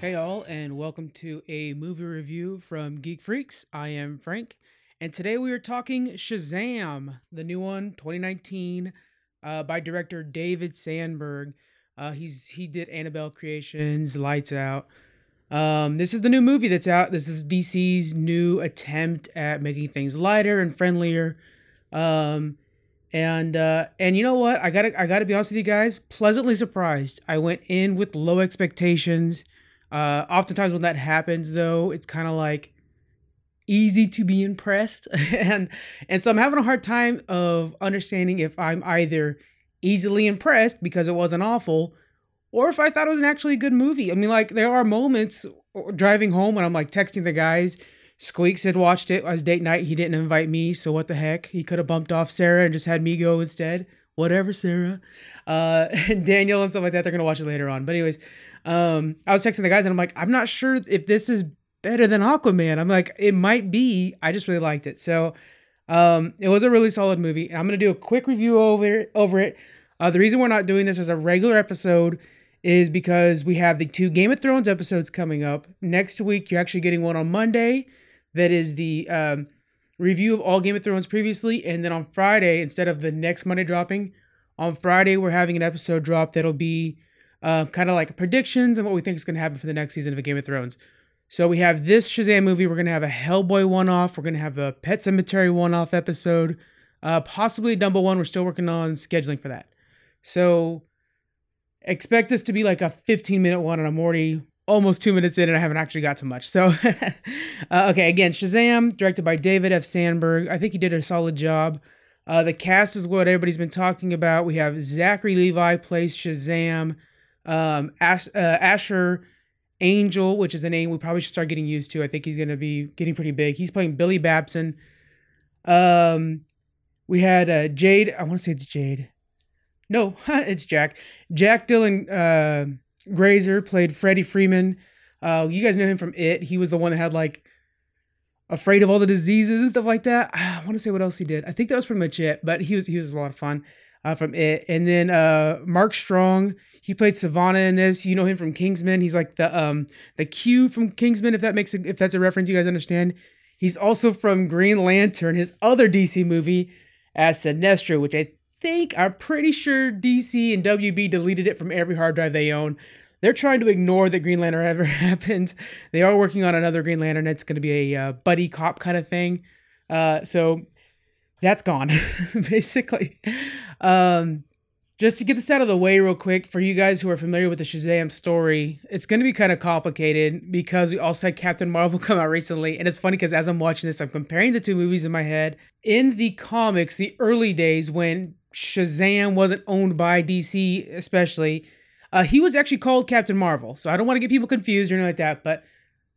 Hey, all, and welcome to a movie review from Geek Freaks. I am Frank, and today we are talking Shazam, the new one, 2019, uh, by director David Sandberg. Uh, he's he did Annabelle Creations, Lights Out. Um, this is the new movie that's out. This is DC's new attempt at making things lighter and friendlier. Um, and uh, and you know what? I gotta I gotta be honest with you guys. Pleasantly surprised. I went in with low expectations. Uh, oftentimes when that happens, though, it's kind of like easy to be impressed, and and so I'm having a hard time of understanding if I'm either easily impressed because it wasn't awful, or if I thought it was an actually good movie. I mean, like there are moments driving home when I'm like texting the guys. Squeaks had watched it as date night. He didn't invite me, so what the heck? He could have bumped off Sarah and just had me go instead. Whatever, Sarah. Uh, and Daniel and stuff like that. They're gonna watch it later on. But anyways, um, I was texting the guys and I'm like, I'm not sure if this is better than Aquaman. I'm like, it might be. I just really liked it. So um, it was a really solid movie. I'm gonna do a quick review over it, over it. Uh, the reason we're not doing this as a regular episode is because we have the two Game of Thrones episodes coming up next week. You're actually getting one on Monday. That is the um, review of all Game of Thrones previously, and then on Friday, instead of the next Monday dropping, on Friday we're having an episode drop that'll be uh, kind of like predictions and what we think is going to happen for the next season of Game of Thrones. So we have this Shazam movie. We're going to have a Hellboy one off. We're going to have a Pet Sematary one off episode. Uh, possibly Dumbo one. We're still working on scheduling for that. So expect this to be like a 15 minute one, and I'm already almost two minutes in and I haven't actually got to much. So, uh, okay, again, Shazam, directed by David F. Sandberg. I think he did a solid job. Uh, the cast is what everybody's been talking about. We have Zachary Levi plays Shazam um, uh, Asher Angel, which is a name we probably should start getting used to. I think he's going to be getting pretty big. He's playing Billy Batson. Um, we had uh, Jade. I want to say it's Jade. No, it's Jack. Jack Dylan uh, Grazer played Freddie Freeman. Uh, you guys know him from It. He was the one that had like afraid of all the diseases and stuff like that. I want to say what else he did. I think that was pretty much it. But he was he was a lot of fun uh, from it. And then uh, Mark Strong, he played Sivana in this. You know him from Kingsman. He's like the um the Q from Kingsman. If that makes a, if that's a reference, you guys understand. He's also from Green Lantern, his other DC movie, as Sinestro, which I think I'm pretty sure DC and WB deleted it from every hard drive they own. They're trying to ignore that Green Lantern ever happened. They are working on another Green Lantern. It's going to be a uh, buddy cop kind of thing. Uh, so that's gone, basically. Um, just to get this out of the way real quick for you guys who are familiar with the Shazam story, it's going to be kind of complicated because we also had Captain Marvel come out recently. And it's funny because as I'm watching this, I'm comparing the two movies in my head. In the comics, the early days when Shazam wasn't owned by DC, especially, uh, he was actually called Captain Marvel. So I don't want to get people confused or anything like that. But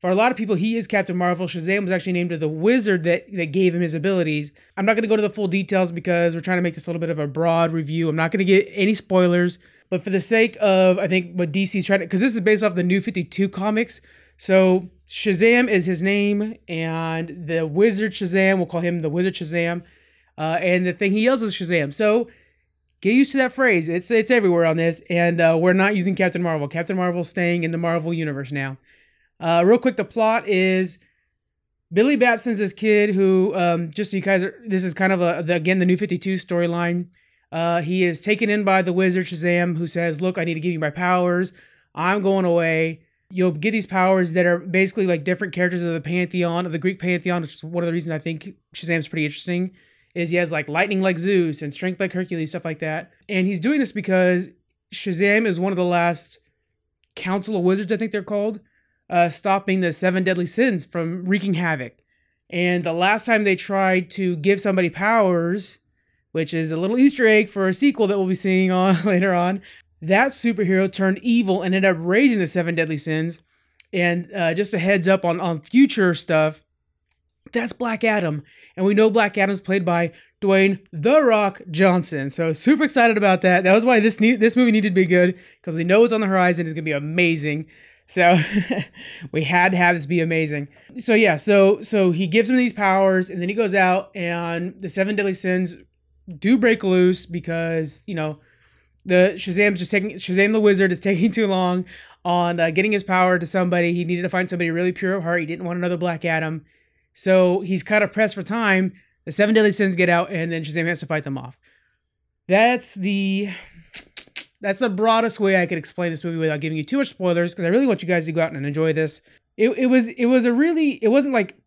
for a lot of people, he is Captain Marvel. Shazam was actually named to the wizard that, that gave him his abilities. I'm not going to go to the full details because we're trying to make this a little bit of a broad review. I'm not going to get any spoilers, but for the sake of, I think, what DC's trying to, because this is based off the New 52 comics. So Shazam is his name, and the wizard Shazam, we'll call him the wizard Shazam. Uh, and the thing he yells is Shazam. So get used to that phrase. It's it's everywhere on this, and uh, we're not using Captain Marvel. Captain Marvel's staying in the Marvel universe now. Uh, real quick, the plot is Billy Batson's this kid who, um, just so you guys, are, this is kind of a the, again the New Fifty Two storyline. Uh, he is taken in by the wizard Shazam, who says, "Look, I need to give you my powers. I'm going away. You'll get these powers that are basically like different characters of the pantheon of the Greek pantheon, which is one of the reasons I think Shazam's pretty interesting. Is he has like lightning like Zeus and strength like Hercules, stuff like that. And he's doing this because Shazam is one of the last Council of Wizards, I think they're called, uh, stopping the seven deadly sins from wreaking havoc. And the last time they tried to give somebody powers, which is a little Easter egg for a sequel that we'll be seeing on later on, that superhero turned evil and ended up raising the seven deadly sins. And uh, just a heads up on on future stuff, that's Black Adam, and we know Black Adam's played by Dwayne The Rock Johnson. So super excited about that. That was why this new this movie needed to be good because we know it's on the horizon. It's gonna be amazing. So we had to have this be amazing. So yeah, so so he gives him these powers, and then he goes out, and the seven deadly sins do break loose because you know the Shazam's just taking Shazam the Wizard is taking too long on uh, getting his power to somebody. He needed to find somebody really pure of heart. He didn't want another Black Adam, so he's kind of pressed for time. The seven deadly sins get out, and then Shazam has to fight them off. That's the that's the broadest way I could explain this movie without giving you too much spoilers because I really want you guys to go out and enjoy this. It, it was it was a really it wasn't like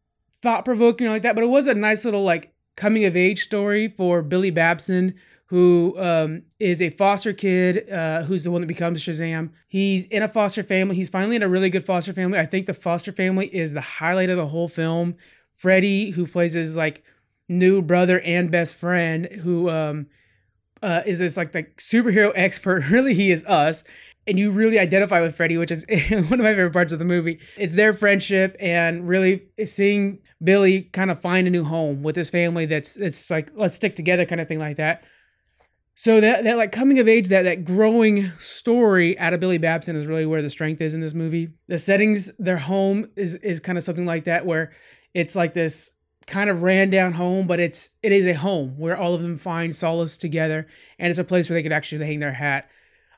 thought provoking or like that, but it was a nice little like coming of age story for Billy Batson, who um, is a foster kid uh, who's the one that becomes Shazam. He's in a foster family. He's finally in a really good foster family. I think the foster family is the highlight of the whole film. Freddie, who plays his like new brother and best friend, who um, uh, is this like the superhero expert. Really, he is us. And you really identify with Freddy, which is one of my favorite parts of the movie. It's their friendship and really seeing Billy kind of find a new home with his family. That's it's like let's stick together kind of thing like that. So that that like coming of age, that that growing story out of Billy Batson is really where the strength is in this movie. The settings, their home is is kind of something like that, where it's like this kind of ran down home, but it's it is a home where all of them find solace together, and it's a place where they could actually hang their hat.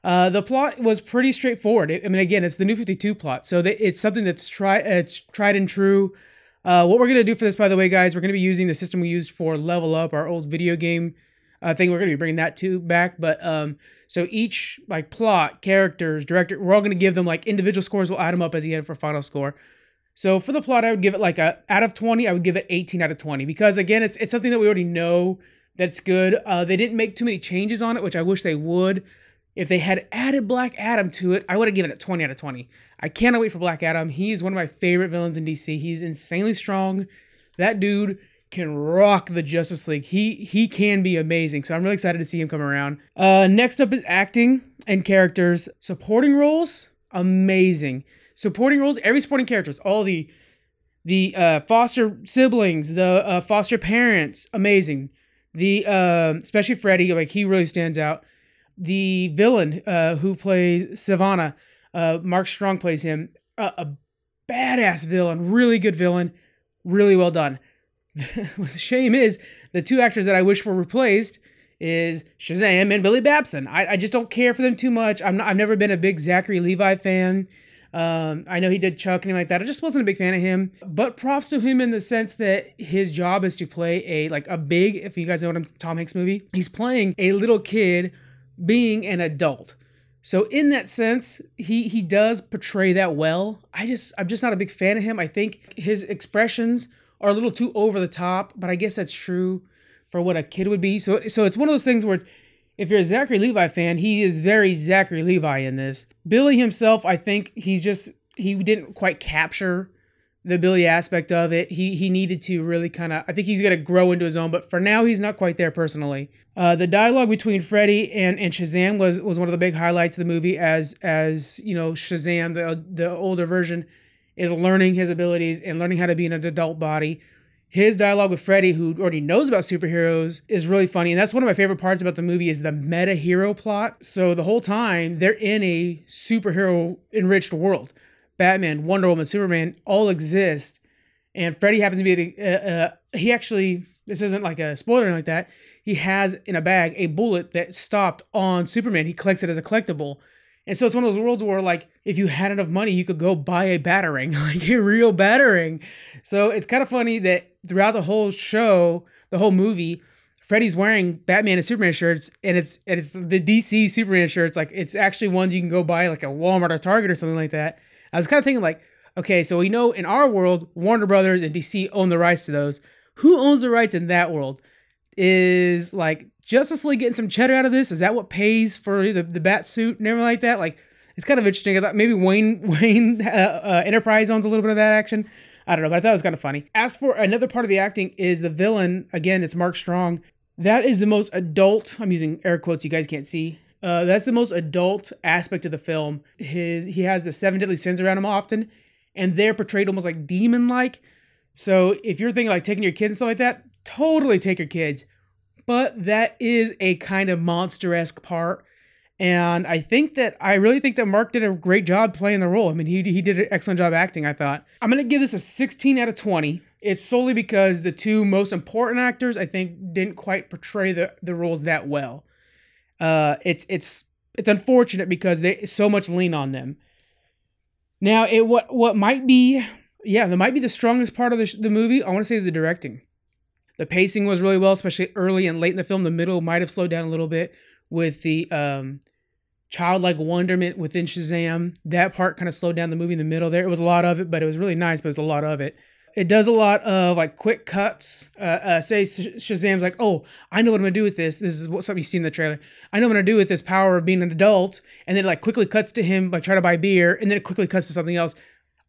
Uh, the plot was pretty straightforward. I mean, again, it's the New Fifty Two plot, so it's something that's tried it's tried and true. Uh, what we're gonna do for this, by the way, guys, we're gonna be using the system we used for Level Up, our old video game uh, thing. We're gonna be bringing that too back, but um, so each like plot, characters, director, we're all gonna give them like individual scores. We'll add them up at the end for final score. So for the plot, I would give it like a out of 20, I would give it 18 out of 20 because again, it's it's something that we already know that's good. Uh, they didn't make too many changes on it, which I wish they would. If they had added Black Adam to it, I would have given it 20 out of 20. I cannot wait for Black Adam. He is one of my favorite villains in DC. He's insanely strong. That dude can rock the Justice League. He he can be amazing. So I'm really excited to see him come around. Uh, next up is acting and characters. Supporting roles, amazing supporting roles, every supporting characters, all the the uh, foster siblings, the uh, foster parents, amazing. The uh, especially Freddy, like he really stands out. The villain uh, who plays Sivana, uh, Mark Strong plays him, a badass villain, really good villain, really well done. the shame is the two actors that I wish were replaced is Shazam and Billy Batson. I, I just don't care for them too much. I'm not, I've never been a big Zachary Levi fan. Um, I know he did Chuck and like that. I just wasn't a big fan of him. But props to him in the sense that his job is to play a like a big, if you guys know what I'm Tom Hanks movie, he's playing a little kid being an adult. So in that sense, he he does portray that well. I just I'm just not a big fan of him. I think his expressions are a little too over the top, but I guess that's true for what a kid would be. So so it's one of those things where if you're a Zachary Levi fan, he is very Zachary Levi in this. Billy himself, I think he's just he didn't quite capture the Billy aspect of it. He he needed to really kind of. I think he's gonna grow into his own, but for now he's not quite there personally. Uh, the dialogue between Freddy and, and Shazam was was one of the big highlights of the movie. As as you know, Shazam, the the older version, is learning his abilities and learning how to be in an adult body his dialogue with Freddy, who already knows about superheroes, is really funny. And that's one of my favorite parts about the movie is the meta hero plot. So the whole time they're in a superhero enriched world. Batman, Wonder Woman, Superman all exist. And Freddy happens to be, uh, uh, he actually, this isn't like a spoiler like that. He has in a bag a bullet that stopped on Superman. He collects it as a collectible. And so it's one of those worlds where, like, if you had enough money, you could go buy a batarang, like a real batarang. So it's kind of funny that throughout the whole show, the whole movie, Freddy's wearing Batman and Superman shirts, and it's and it's the DC Superman shirts. Like it's actually ones you can go buy like a Walmart or Target or something like that. I was kind of thinking like, okay, so we know in our world, Warner Brothers and DC own the rights to those. Who owns the rights in that world? Is like Justice League getting some cheddar out of this? Is that what pays for the, the bat suit and everything like that? Like, it's kind of interesting. I thought maybe Wayne Wayne uh, uh, Enterprise owns a little bit of that action. I don't know, but I thought it was kind of funny. As for another part of the acting is the villain. Again, it's Mark Strong. That is the most adult. I'm using air quotes. You guys can't see. Uh, that's the most adult aspect of the film. His he has the seven deadly sins around him often, and they're portrayed almost like demon like. So if you're thinking like taking your kids and stuff like that, totally take your kids but that is a kind of monster esque part. And I think that I really think that Mark did a great job playing the role. I mean, he, he did an excellent job acting, I thought. I'm going to give this a 16 out of 20. It's solely because the two most important actors, I think, didn't quite portray the, the roles that well. Uh, it's it's it's unfortunate because they so much lean on them. Now, it what what might be yeah, that might be the strongest part of the, the movie. I want to say is the directing. The pacing was really well, especially early and late in the film. The middle might have slowed down a little bit with the um, childlike wonderment within Shazam. That part kind of slowed down the movie in the middle there. It was a lot of it, but it was really nice, but it was a lot of it. It does a lot of like quick cuts. Uh, uh, say Shazam's like, oh, I know what I'm gonna do with this. This is what something you see in the trailer. I know what I'm gonna do with this power of being an adult, and then like quickly cuts to him like trying to buy beer, and then it quickly cuts to something else,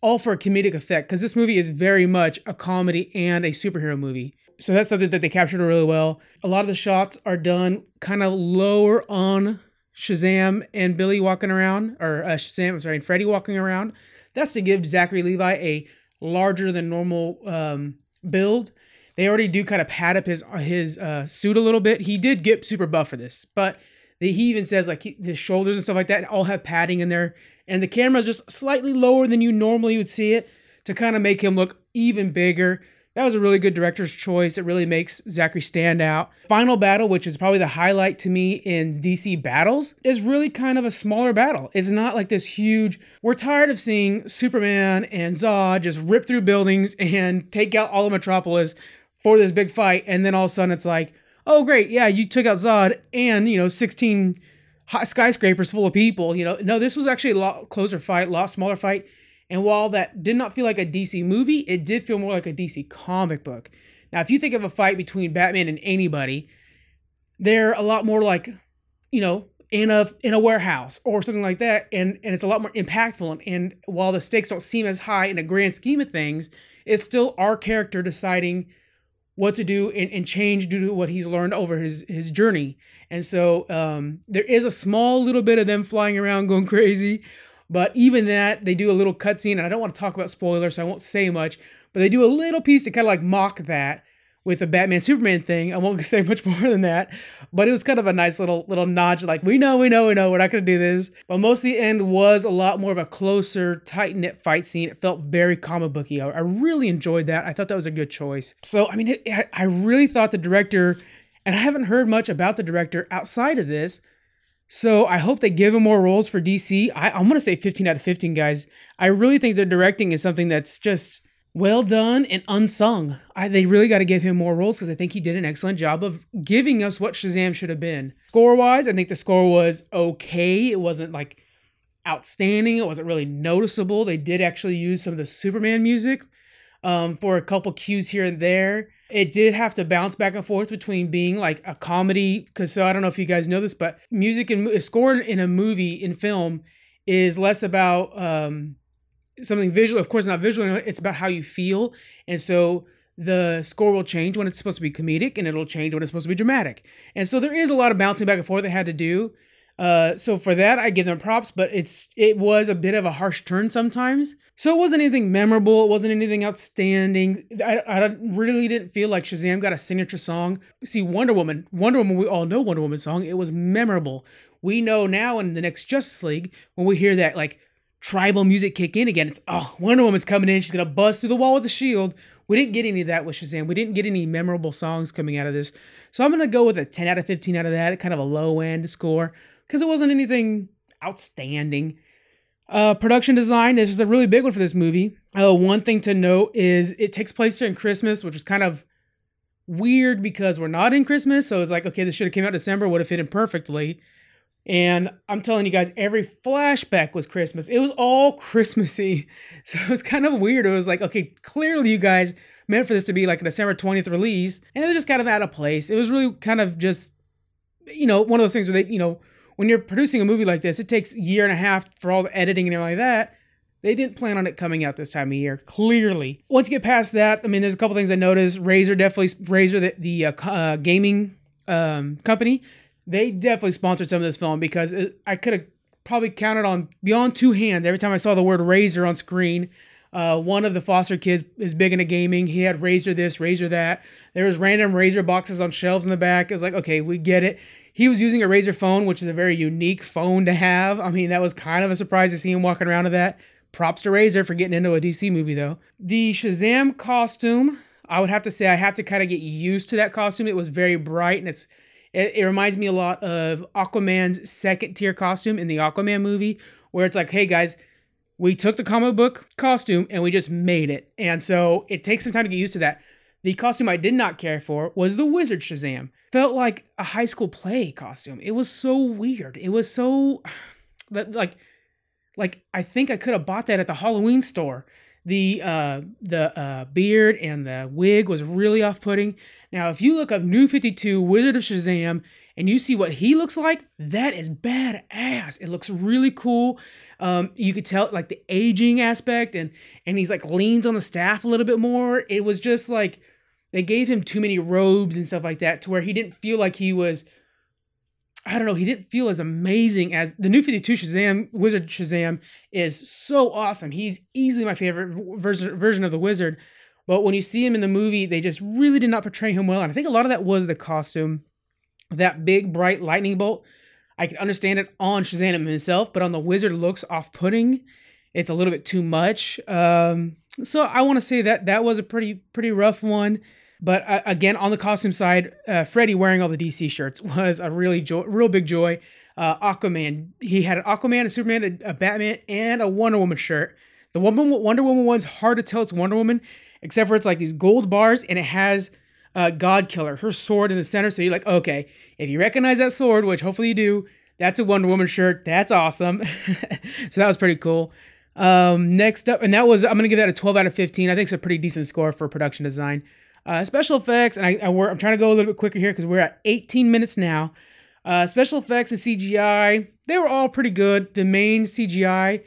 all for a comedic effect. Because this movie is very much a comedy and a superhero movie. So that's something that they captured really well. A lot of the shots are done kind of lower on Shazam and Billy walking around, or uh, Shazam, I'm sorry, and Freddy walking around. That's to give Zachary Levi a larger than normal um, build. They already do kind of pad up his his uh, suit a little bit. He did get super buff for this, but he even says like he, his shoulders and stuff like that all have padding in there, and the camera is just slightly lower than you normally would see it to kind of make him look even bigger that was a really good director's choice. It really makes Zachary stand out. Final battle, which is probably the highlight to me in DC battles, is really kind of a smaller battle. It's not like this huge. We're tired of seeing Superman and Zod just rip through buildings and take out all of Metropolis for this big fight, and then all of a sudden it's like, oh great, yeah, you took out Zod and you know 16 skyscrapers full of people. You know, no, this was actually a lot closer fight, a lot smaller fight and while that did not feel like a DC movie, it did feel more like a DC comic book. Now, if you think of a fight between Batman and anybody, they're a lot more like, you know, in a in a warehouse or something like that, and and it's a lot more impactful. And, and while the stakes don't seem as high in a grand scheme of things, it's still our character deciding what to do and, and change due to what he's learned over his his journey. And so um, there is a small little bit of them flying around going crazy, but even that, they do a little cutscene, and I don't want to talk about spoilers, so I won't say much. But they do a little piece to kind of like mock that with the Batman Superman thing. I won't say much more than that, but it was kind of a nice little little nod, like we know, we know, we know, we're not gonna do this. But most of the end was a lot more of a closer, tight knit fight scene. It felt very comic booky. I, I, really enjoyed that. I thought that was a good choice. So I mean, it, I really thought the director, and I haven't heard much about the director outside of this, so I hope they give him more roles for DC. I, I'm gonna say 15 out of 15, guys. I really think the directing is something that's just well done and unsung. I, they really got to give him more roles because I think he did an excellent job of giving us what Shazam should have been. Score wise, I think the score was okay. It wasn't like outstanding. It wasn't really noticeable. They did actually use some of the Superman music um, for a couple cues here and there. It did have to bounce back and forth between being like a comedy, because so I don't know if you guys know this, but music and score in a movie in film is less about um, something visual. Of course, not visual. It's about how you feel, and so the score will change when it's supposed to be comedic, and it'll change when it's supposed to be dramatic. And so there is a lot of bouncing back and forth they had to do. Uh, so for that, I give them props, but it's it was a bit of a harsh turn sometimes. So it wasn't anything memorable. It wasn't anything outstanding. I, I really didn't feel like Shazam got a signature song. See, Wonder Woman, Wonder Woman, we all know Wonder Woman song. It was memorable. We know now in the next Justice League when we hear that like tribal music kick in again, it's oh Wonder Woman's coming in. She's gonna bust through the wall with a shield. We didn't get any of that with Shazam. We didn't get any memorable songs coming out of this. So I'm gonna go with a 10 out of 15 out of that, kind of a low end score because it wasn't anything outstanding. Uh, production design this is a really big one for this movie. Uh, one thing to note is it takes place during Christmas, which was kind of weird because we're not in Christmas. So it's like, okay, this should have came out December, would have fit in perfectly. And I'm telling you guys, every flashback was Christmas. It was all Christmassy. So it was kind of weird. It was like, okay, clearly you guys meant for this to be like a December 20th release. And it was just kind of out of place. It was really kind of just, you know, one of those things where they, you know, when you're producing a movie like this, it takes a year and a half for all the editing and everything like that. They didn't plan on it coming out this time of year, clearly. Once you get past that, I mean, there's a couple things I noticed. Razer definitely, Razer, the, the uh, uh, gaming um, company, they definitely sponsored some of this film because it, I could have probably counted on beyond two hands every time I saw the word Razer on screen. Uh, one of the Foster kids is big into gaming. He had Razer this, Razer that. There was random Razer boxes on shelves in the back. It was like, okay, we get it. He was using a Razer phone, which is a very unique phone to have. I mean, that was kind of a surprise to see him walking around with that. Props to Razer for getting into a DC movie, though. The Shazam costume, I would have to say I have to kind of get used to that costume. It was very bright and it's It, it reminds me a lot of Aquaman's second tier costume in the Aquaman movie, where it's like, hey guys, we took the comic book costume and we just made it. And so it takes some time to get used to that. The costume I did not care for was the Wizard Shazam. Felt like a high school play costume. It was so weird. It was so like like I think I could have bought that at the Halloween store. The uh the uh beard and the wig was really off-putting. Now, if you look up New 52 Wizard of Shazam and you see what he looks like, that is badass. It looks really cool. Um, you could tell like the aging aspect and and he's like leans on the staff a little bit more. It was just like they gave him too many robes and stuff like that to where he didn't feel like he was I don't know, he didn't feel as amazing as the new 52 Shazam, Wizard Shazam is so awesome. He's easily my favorite version version of the Wizard. But when you see him in the movie, they just really did not portray him well. And I think a lot of that was the costume. That big, bright lightning bolt. I can understand it on Shazam himself, but on the Wizard looks off putting. It's a little bit too much. Um, so I want to say that that was a pretty pretty rough one. But uh, again, on the costume side, uh, Freddie wearing all the DC shirts was a really joy, real big joy. Uh, Aquaman, he had an Aquaman, a Superman, a, a, Batman, and a Wonder Woman shirt. The Wonder, Wonder Woman one's hard to tell it's Wonder Woman, except for it's like these gold bars and it has uh, God Killer, her sword in the center. So you're like, okay, if you recognize that sword, which hopefully you do, that's a Wonder Woman shirt. That's awesome. so that was pretty cool. Um, next up, and that was, I'm to give that a 12 out of 15. I think it's a pretty decent score for production design. Uh, special effects, and I, I am trying to go a little bit quicker here because we're at 18 minutes now. Uh, special effects and CGI, they were all pretty good. The main CGI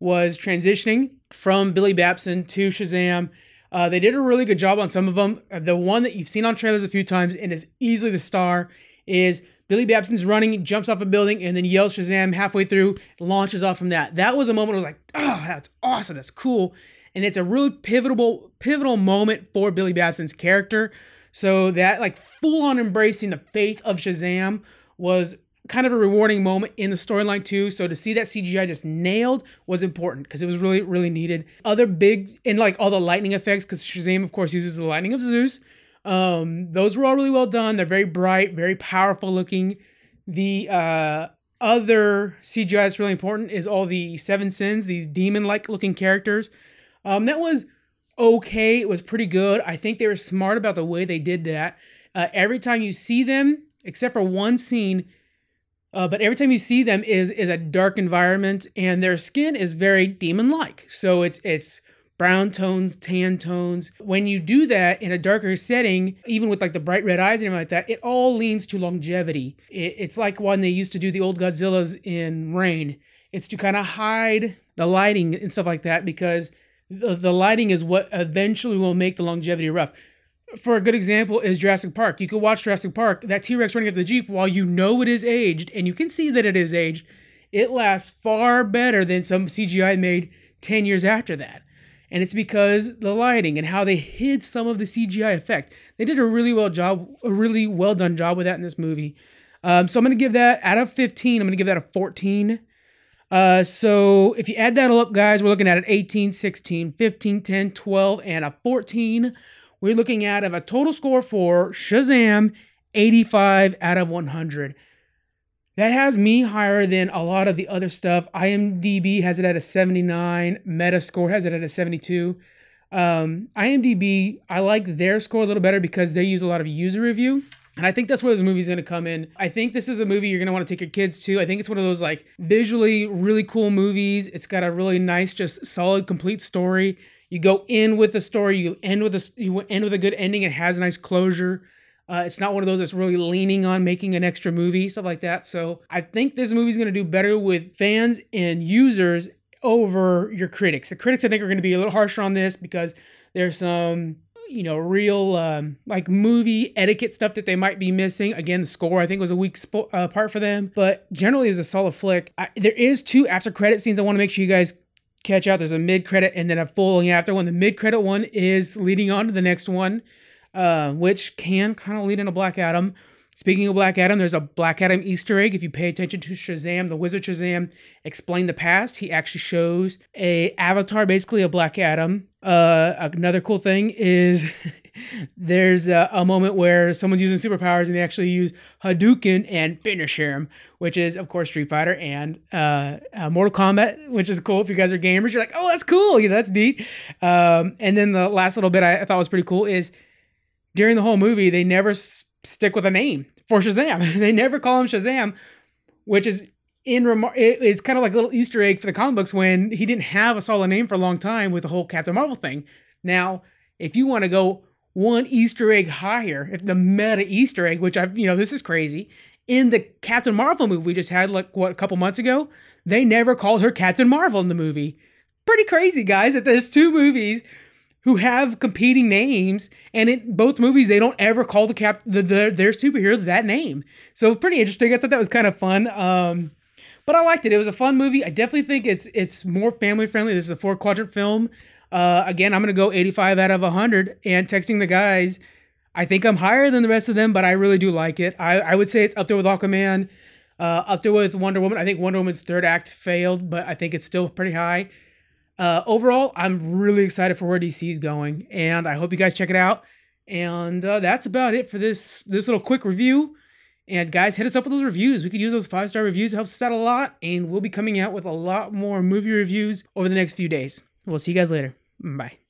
was transitioning from Billy Batson to Shazam. Uh, they did a really good job on some of them. Uh, the one that you've seen on trailers a few times and is easily the star is Billy Batson's running, jumps off a building, and then yells Shazam halfway through, launches off from that. That was a moment I was like, oh, that's awesome. That's cool. And it's a really pivotal, pivotal moment for Billy Batson's character. So that like full on embracing the faith of Shazam was kind of a rewarding moment in the storyline too. So to see that CGI just nailed was important because it was really, really needed. Other big and like all the lightning effects, because Shazam, of course, uses the lightning of Zeus. Um, those were all really well done. They're very bright, very powerful looking. The uh, other CGI that's really important is all the seven sins, these demon-like looking characters. Um, that was okay. It was pretty good. I think they were smart about the way they did that. Uh, every time you see them, except for one scene, uh, but every time you see them is is a dark environment, and their skin is very demon-like. So it's it's brown tones, tan tones. When you do that in a darker setting, even with like the bright red eyes and everything like that, it all leans to longevity. It, it's like when they used to do the old Godzillas in rain. It's to kind of hide the lighting and stuff like that because the, the lighting is what eventually will make the longevity rough. For a good example is Jurassic Park. You could watch Jurassic Park, that T-Rex running up the Jeep while you know it is aged and you can see that it is aged. It lasts far better than some CGI made 10 years after that and it's because the lighting and how they hid some of the CGI effect. They did a really well job, a really well done job with that in this movie. Um, so I'm gonna give that out of 15. I'm gonna give that a 14. Uh, so if you add that all up, guys, we're looking at an 18, 16, 15, 10, 12, and a 14. We're looking at a total score for Shazam 85 out of 100. That has me higher than a lot of the other stuff. IMDb has it at a 79. Metascore has it at a 72. Um, IMDb, I like their score a little better because they use a lot of user review. And I think that's where this movie's gonna come in. I think this is a movie you're gonna wanna take your kids to. I think it's one of those like visually really cool movies. It's got a really nice, just solid, complete story. You go in with the story, you end with a you end with a good ending. It has a nice closure. Uh, it's not one of those that's really leaning on making an extra movie, stuff like that. So I think this movie's going to do better with fans and users over your critics. The critics, I think, are going to be a little harsher on this because there's some, you know, real um, like movie etiquette stuff that they might be missing. Again, the score I think was a weak spo- uh, part for them, but generally it was a solid flick. I, there is two after credit scenes I want to make sure you guys catch out. There's a mid credit and then a full after one. The mid credit one is leading on to the next one uh, which can kind of lead into Black Adam. Speaking of Black Adam, there's a Black Adam Easter egg. If you pay attention to Shazam, the Wizard Shazam explain the past. He actually shows a avatar, basically a Black Adam. Uh, another cool thing is there's a, a, moment where someone's using superpowers and they actually use Hadouken and finish him, which is of course Street Fighter and uh, uh, Mortal Kombat, which is cool if you guys are gamers. You're like, oh, that's cool, you know, that's neat. Um, and then the last little bit I, I, thought was pretty cool is during the whole movie they never s- stick with a name for Shazam. they never call him Shazam, which is in remar- it's kind of like a little Easter egg for the comic books when he didn't have a solid name for a long time with the whole Captain Marvel thing. Now, if you want to go one Easter egg higher, if the meta Easter egg, which I, you know, this is crazy. In the Captain Marvel movie we just had, like, what, a couple months ago, they never called her Captain Marvel in the movie. Pretty crazy, guys, that there's two movies who have competing names, and in both movies they don't ever call the cap the, the their superhero that name. So pretty interesting. I thought that was kind of fun. Um, but I liked it. It was a fun movie. I definitely think it's it's more family friendly. This is a four quadrant film. Uh, again, I'm gonna go 85 out of 100. And texting the guys, I think I'm higher than the rest of them, but I really do like it. I, I would say it's up there with Aquaman, uh, up there with Wonder Woman. I think Wonder Woman's third act failed, but I think it's still pretty high. Uh, overall, I'm really excited for where DC is going, and I hope you guys check it out. And uh, that's about it for this this little quick review. And guys, hit us up with those reviews. We could use those five star reviews. It helps us out a lot. And we'll be coming out with a lot more movie reviews over the next few days. We'll see you guys later. Bye.